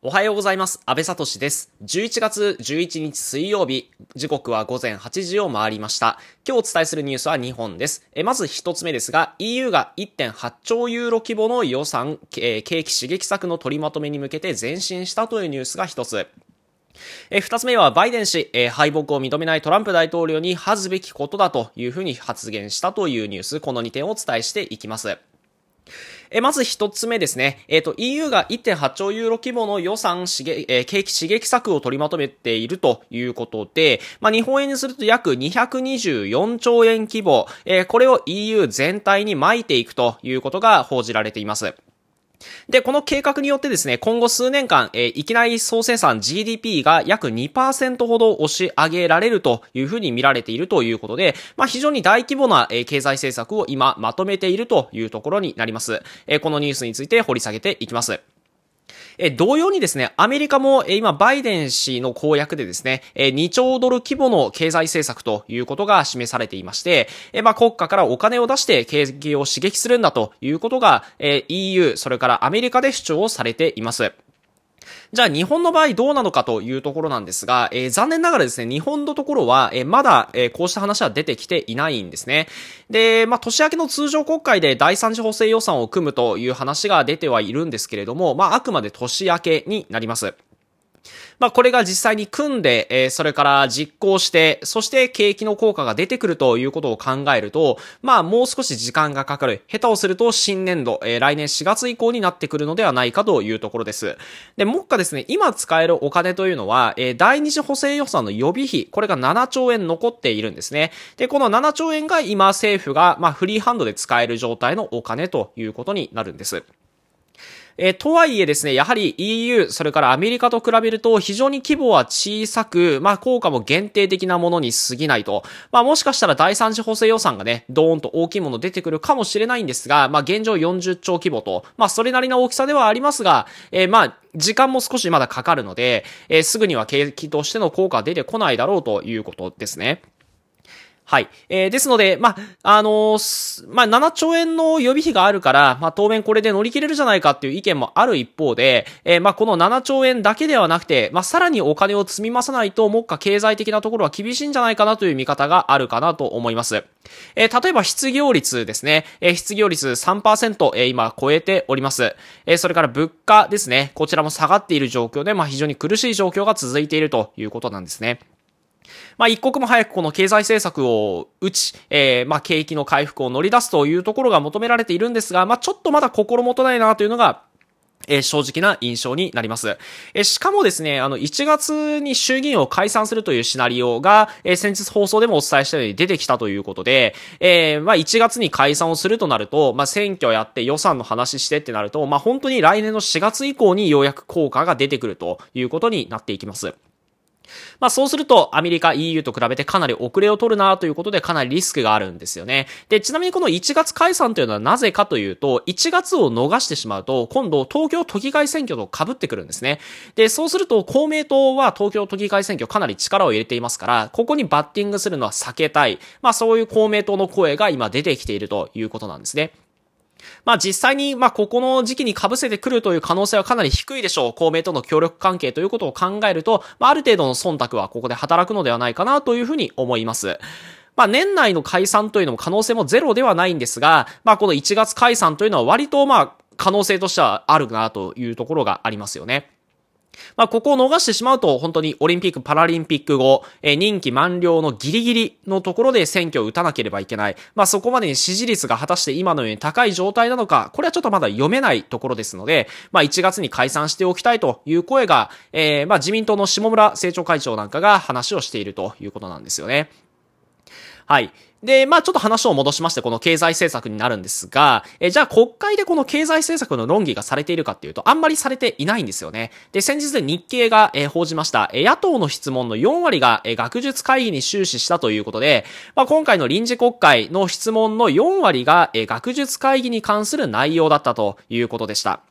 おはようございます。安倍聡です。11月11日水曜日、時刻は午前8時を回りました。今日お伝えするニュースは2本です。えまず一つ目ですが、EU が1.8兆ユーロ規模の予算、え景気刺激策の取りまとめに向けて前進したというニュースが一つ。え二つ目はバイデン氏、え敗北を認めないトランプ大統領に恥ずべきことだというふうに発言したというニュース、この2点をお伝えしていきます。えまず一つ目ですね。えっ、ー、と、EU が1.8兆ユーロ規模の予算刺激、えー、景気刺激策を取りまとめているということで、まあ、日本円にすると約224兆円規模、えー、これを EU 全体に巻いていくということが報じられています。で、この計画によってですね、今後数年間、えー、いきなり総生産 GDP が約2%ほど押し上げられるというふうに見られているということで、まあ、非常に大規模な、えー、経済政策を今まとめているというところになります。えー、このニュースについて掘り下げていきます。え同様にですね、アメリカも、え今、バイデン氏の公約でですね、え2兆ドル規模の経済政策ということが示されていまして、えまあ、国家からお金を出して経済を刺激するんだということが、え EU、それからアメリカで主張をされています。じゃあ日本の場合どうなのかというところなんですが、えー、残念ながらですね、日本のところは、えー、まだ、えー、こうした話は出てきていないんですね。で、まあ、年明けの通常国会で第三次補正予算を組むという話が出てはいるんですけれども、まあ、あくまで年明けになります。まあ、これが実際に組んで、えー、それから実行して、そして景気の効果が出てくるということを考えると、まあ、もう少し時間がかかる。下手をすると新年度、えー、来年4月以降になってくるのではないかというところです。で、もっかですね、今使えるお金というのは、えー、第二次補正予算の予備費、これが7兆円残っているんですね。で、この7兆円が今政府が、まあ、フリーハンドで使える状態のお金ということになるんです。えー、とはいえですね、やはり EU、それからアメリカと比べると非常に規模は小さく、まあ効果も限定的なものに過ぎないと。まあもしかしたら第三次補正予算がね、ドーンと大きいもの出てくるかもしれないんですが、まあ現状40兆規模と、まあそれなりの大きさではありますが、えー、まあ時間も少しまだかかるので、えー、すぐには景気としての効果は出てこないだろうということですね。はい。えー、ですので、まあ、あのー、まあ、7兆円の予備費があるから、まあ、当面これで乗り切れるじゃないかっていう意見もある一方で、えー、まあ、この7兆円だけではなくて、まあ、さらにお金を積み増さないと、もっか経済的なところは厳しいんじゃないかなという見方があるかなと思います。えー、例えば失業率ですね。えー、失業率3%、えー、今超えております。えー、それから物価ですね。こちらも下がっている状況で、まあ、非常に苦しい状況が続いているということなんですね。まあ、一刻も早くこの経済政策を打ち、えー、まあ、景気の回復を乗り出すというところが求められているんですが、まあ、ちょっとまだ心もとないなというのが、え、正直な印象になります。え、しかもですね、あの、1月に衆議院を解散するというシナリオが、え、先日放送でもお伝えしたように出てきたということで、え、まあ、1月に解散をするとなると、まあ、選挙やって予算の話してってなると、まあ、本当に来年の4月以降にようやく効果が出てくるということになっていきます。まあそうするとアメリカ EU と比べてかなり遅れを取るなということでかなりリスクがあるんですよね。で、ちなみにこの1月解散というのはなぜかというと、1月を逃してしまうと、今度東京都議会選挙と被ってくるんですね。で、そうすると公明党は東京都議会選挙かなり力を入れていますから、ここにバッティングするのは避けたい。まあそういう公明党の声が今出てきているということなんですね。まあ実際に、まあここの時期に被せてくるという可能性はかなり低いでしょう。公明との協力関係ということを考えると、まあある程度の忖度はここで働くのではないかなというふうに思います。まあ年内の解散というのも可能性もゼロではないんですが、まあこの1月解散というのは割とまあ可能性としてはあるなというところがありますよね。まあ、ここを逃してしまうと、本当にオリンピック、パラリンピック後、えー、任期満了のギリギリのところで選挙を打たなければいけない。まあ、そこまでに支持率が果たして今のように高い状態なのか、これはちょっとまだ読めないところですので、まあ、1月に解散しておきたいという声が、えー、まあ、自民党の下村政調会長なんかが話をしているということなんですよね。はい。で、まあちょっと話を戻しまして、この経済政策になるんですが、えじゃあ国会でこの経済政策の論議がされているかっていうと、あんまりされていないんですよね。で、先日日経が、え報じました、え野党の質問の4割が、え学術会議に終始したということで、まあ今回の臨時国会の質問の4割が、え学術会議に関する内容だったということでした。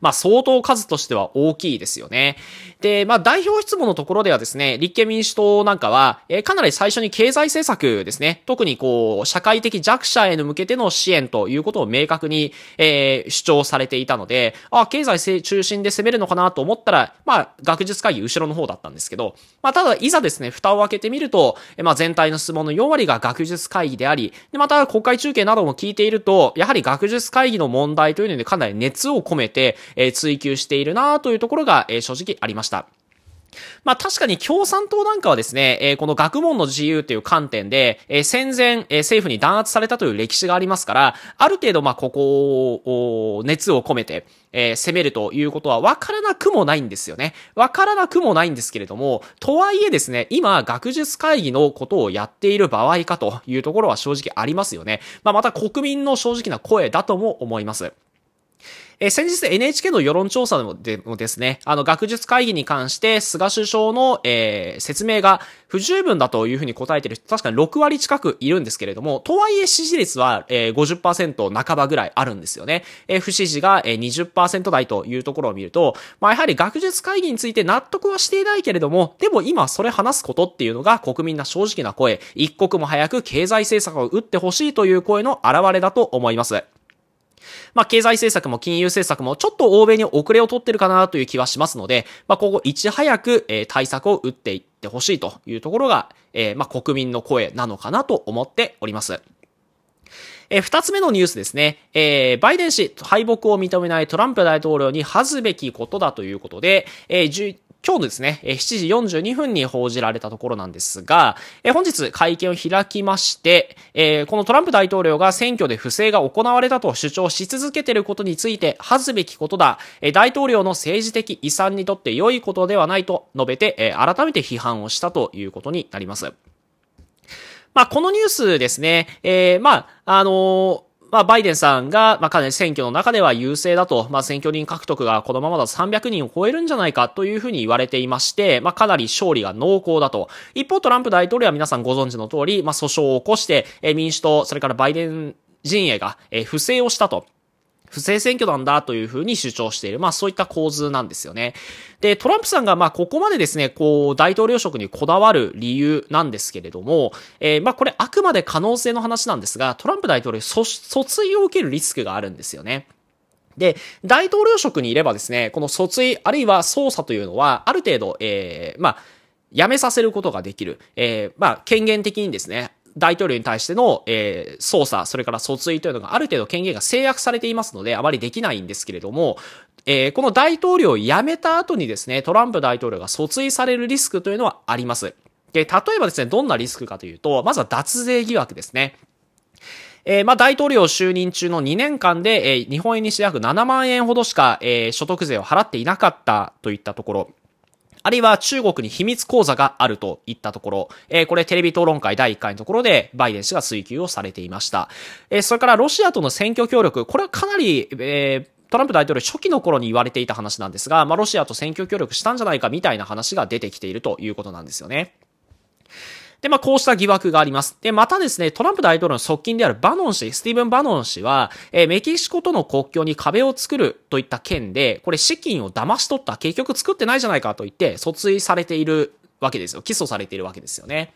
まあ相当数としては大きいですよね。で、まあ代表質問のところではですね、立憲民主党なんかは、えー、かなり最初に経済政策ですね、特にこう、社会的弱者への向けての支援ということを明確に、えー、主張されていたので、あ、経済中心で攻めるのかなと思ったら、まあ学術会議後ろの方だったんですけど、まあただいざですね、蓋を開けてみると、えー、まあ全体の質問の4割が学術会議であり、で、また国会中継なども聞いていると、やはり学術会議の問題というのでかなり熱を込めて、え、追求しているなというところが、え、正直ありました。まあ確かに共産党なんかはですね、えー、この学問の自由という観点で、えー、戦前、えー、政府に弾圧されたという歴史がありますから、ある程度まあここを、熱を込めて、え、攻めるということは分からなくもないんですよね。分からなくもないんですけれども、とはいえですね、今、学術会議のことをやっている場合かというところは正直ありますよね。まあまた国民の正直な声だとも思います。えー、先日 NHK の世論調査でもですね、あの、学術会議に関して、菅首相の、えー、説明が不十分だというふうに答えている人、確かに6割近くいるんですけれども、とはいえ支持率は、えー、50%半ばぐらいあるんですよね。えー、不支持が、えー、20%台というところを見ると、まあ、やはり学術会議について納得はしていないけれども、でも今それ話すことっていうのが国民の正直な声、一刻も早く経済政策を打ってほしいという声の表れだと思います。まあ、経済政策も金融政策もちょっと欧米に遅れを取ってるかなという気はしますので、まあ、ここいち早く、えー、対策を打っていってほしいというところが、えー、まあ、国民の声なのかなと思っております。え、二つ目のニュースですね。えー、バイデン氏、敗北を認めないトランプ大統領に恥ずべきことだということで、えー、今日ですね、7時42分に報じられたところなんですが、本日会見を開きまして、このトランプ大統領が選挙で不正が行われたと主張し続けていることについて恥ずべきことだ、大統領の政治的遺産にとって良いことではないと述べて、改めて批判をしたということになります。まあ、このニュースですね、えー、まあ、あのーまあ、バイデンさんが、まあ、かなり選挙の中では優勢だと、まあ、選挙人獲得がこのままだと300人を超えるんじゃないかというふうに言われていまして、まあ、かなり勝利が濃厚だと。一方、トランプ大統領は皆さんご存知の通り、まあ、訴訟を起こして、民主党、それからバイデン陣営が、え不正をしたと。不正選挙なんだというふうに主張している。まあそういった構図なんですよね。で、トランプさんがまあここまでですね、こう大統領職にこだわる理由なんですけれども、えー、まあこれあくまで可能性の話なんですが、トランプ大統領訴追を受けるリスクがあるんですよね。で、大統領職にいればですね、この訴追あるいは捜査というのは、ある程度、えー、まあ、やめさせることができる。えー、まあ、権限的にですね、大統領に対しての、えー、捜査、それから訴追というのがある程度権限が制約されていますので、あまりできないんですけれども、えー、この大統領を辞めた後にですね、トランプ大統領が訴追されるリスクというのはあります。で、例えばですね、どんなリスクかというと、まずは脱税疑惑ですね。えー、まあ、大統領就任中の2年間で、えー、日本円にして約7万円ほどしか、えー、所得税を払っていなかったといったところ。あるいは中国に秘密講座があるといったところ、えー、これテレビ討論会第1回のところでバイデン氏が追及をされていました。えー、それからロシアとの選挙協力、これはかなり、えートランプ大統領初期の頃に言われていた話なんですが、まあ、ロシアと選挙協力したんじゃないかみたいな話が出てきているということなんですよね。で、まあ、こうした疑惑があります。で、またですね、トランプ大統領の側近であるバノン氏、スティーブン・バノン氏は、えー、メキシコとの国境に壁を作るといった件で、これ資金を騙し取った、結局作ってないじゃないかと言って、訴追されているわけですよ。起訴されているわけですよね。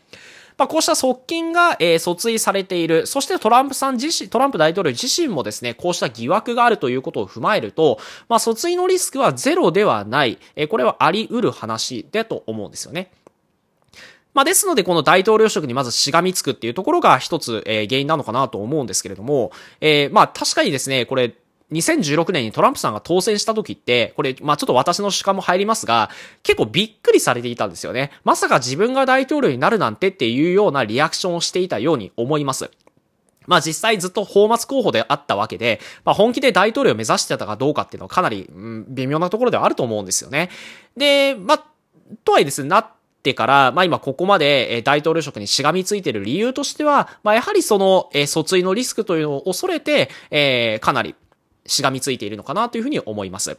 まあ、こうした側近が、えー、訴追されている。そしてトランプさん自身、トランプ大統領自身もですね、こうした疑惑があるということを踏まえると、まあ、訴追のリスクはゼロではない。えー、これはあり得る話だと思うんですよね。まあ、ですので、この大統領職にまずしがみつくっていうところが一つ、えー、原因なのかなと思うんですけれども、えー、まあ、確かにですね、これ、2016年にトランプさんが当選した時って、これ、まあちょっと私の主観も入りますが、結構びっくりされていたんですよね。まさか自分が大統領になるなんてっていうようなリアクションをしていたように思います。まあ実際ずっと放末候補であったわけで、まあ本気で大統領を目指してたかどうかっていうのはかなり、うん、微妙なところではあると思うんですよね。で、まあ、とはいえですね、なってから、まあ今ここまで大統領職にしがみついている理由としては、まあやはりその、え訴追のリスクというのを恐れて、えー、かなりしがみついているのかなというふうに思います。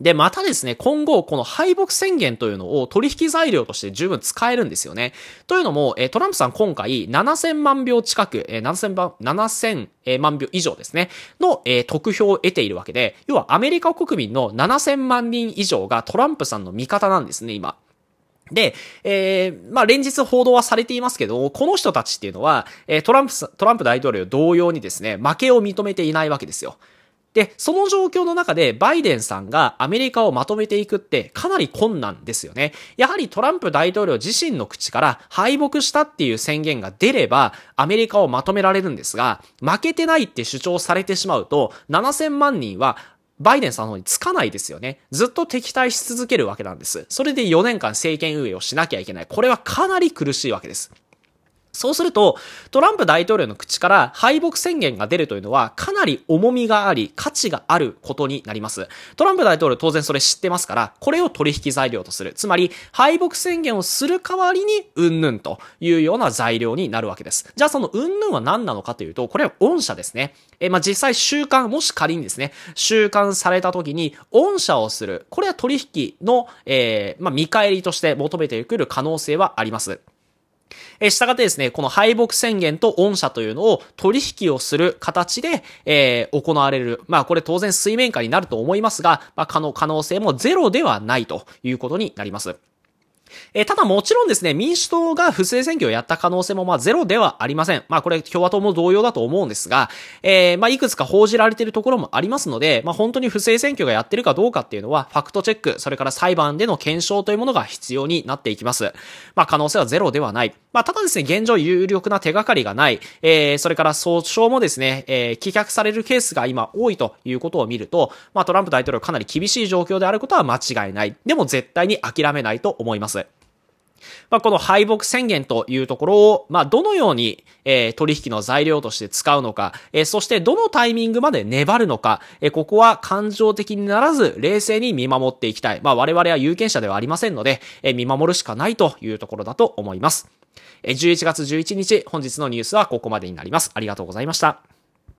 で、またですね、今後、この敗北宣言というのを取引材料として十分使えるんですよね。というのも、トランプさん今回7000万票近く、7000万、7000万票以上ですね、の得票を得ているわけで、要はアメリカ国民の7000万人以上がトランプさんの味方なんですね、今。で、えー、まあ、連日報道はされていますけど、この人たちっていうのは、えトランプ、トランプ大統領同様にですね、負けを認めていないわけですよ。で、その状況の中でバイデンさんがアメリカをまとめていくってかなり困難ですよね。やはりトランプ大統領自身の口から敗北したっていう宣言が出ればアメリカをまとめられるんですが、負けてないって主張されてしまうと7000万人はバイデンさんの方につかないですよね。ずっと敵対し続けるわけなんです。それで4年間政権運営をしなきゃいけない。これはかなり苦しいわけです。そうすると、トランプ大統領の口から敗北宣言が出るというのはかなり重みがあり、価値があることになります。トランプ大統領当然それ知ってますから、これを取引材料とする。つまり、敗北宣言をする代わりに、うんぬんというような材料になるわけです。じゃあそのうんぬんは何なのかというと、これは御社ですね。え、まあ、実際週間、もし仮にですね、週間された時に、御社をする。これは取引の、えー、まあ、見返りとして求めてくる可能性はあります。えー、したがってですね、この敗北宣言と御社というのを取引をする形で、えー、行われる。まあこれ当然水面下になると思いますが、まあ可能、可能性もゼロではないということになります。えー、ただもちろんですね、民主党が不正選挙をやった可能性もまあゼロではありません。まあこれ共和党も同様だと思うんですが、えー、まあいくつか報じられているところもありますので、まあ本当に不正選挙がやってるかどうかっていうのは、ファクトチェック、それから裁判での検証というものが必要になっていきます。まあ可能性はゼロではない。まあただですね、現状有力な手がかりがない、えー、それから訴訟もですね、えー、棄却されるケースが今多いということを見ると、まあトランプ大統領かなり厳しい状況であることは間違いない。でも絶対に諦めないと思います。まあ、この敗北宣言というところを、まあ、どのように、えー、取引の材料として使うのか、えー、そしてどのタイミングまで粘るのか、えー、ここは感情的にならず、冷静に見守っていきたい。まあ、我々は有権者ではありませんので、えー、見守るしかないというところだと思います。えー、11月11日、本日のニュースはここまでになります。ありがとうございました。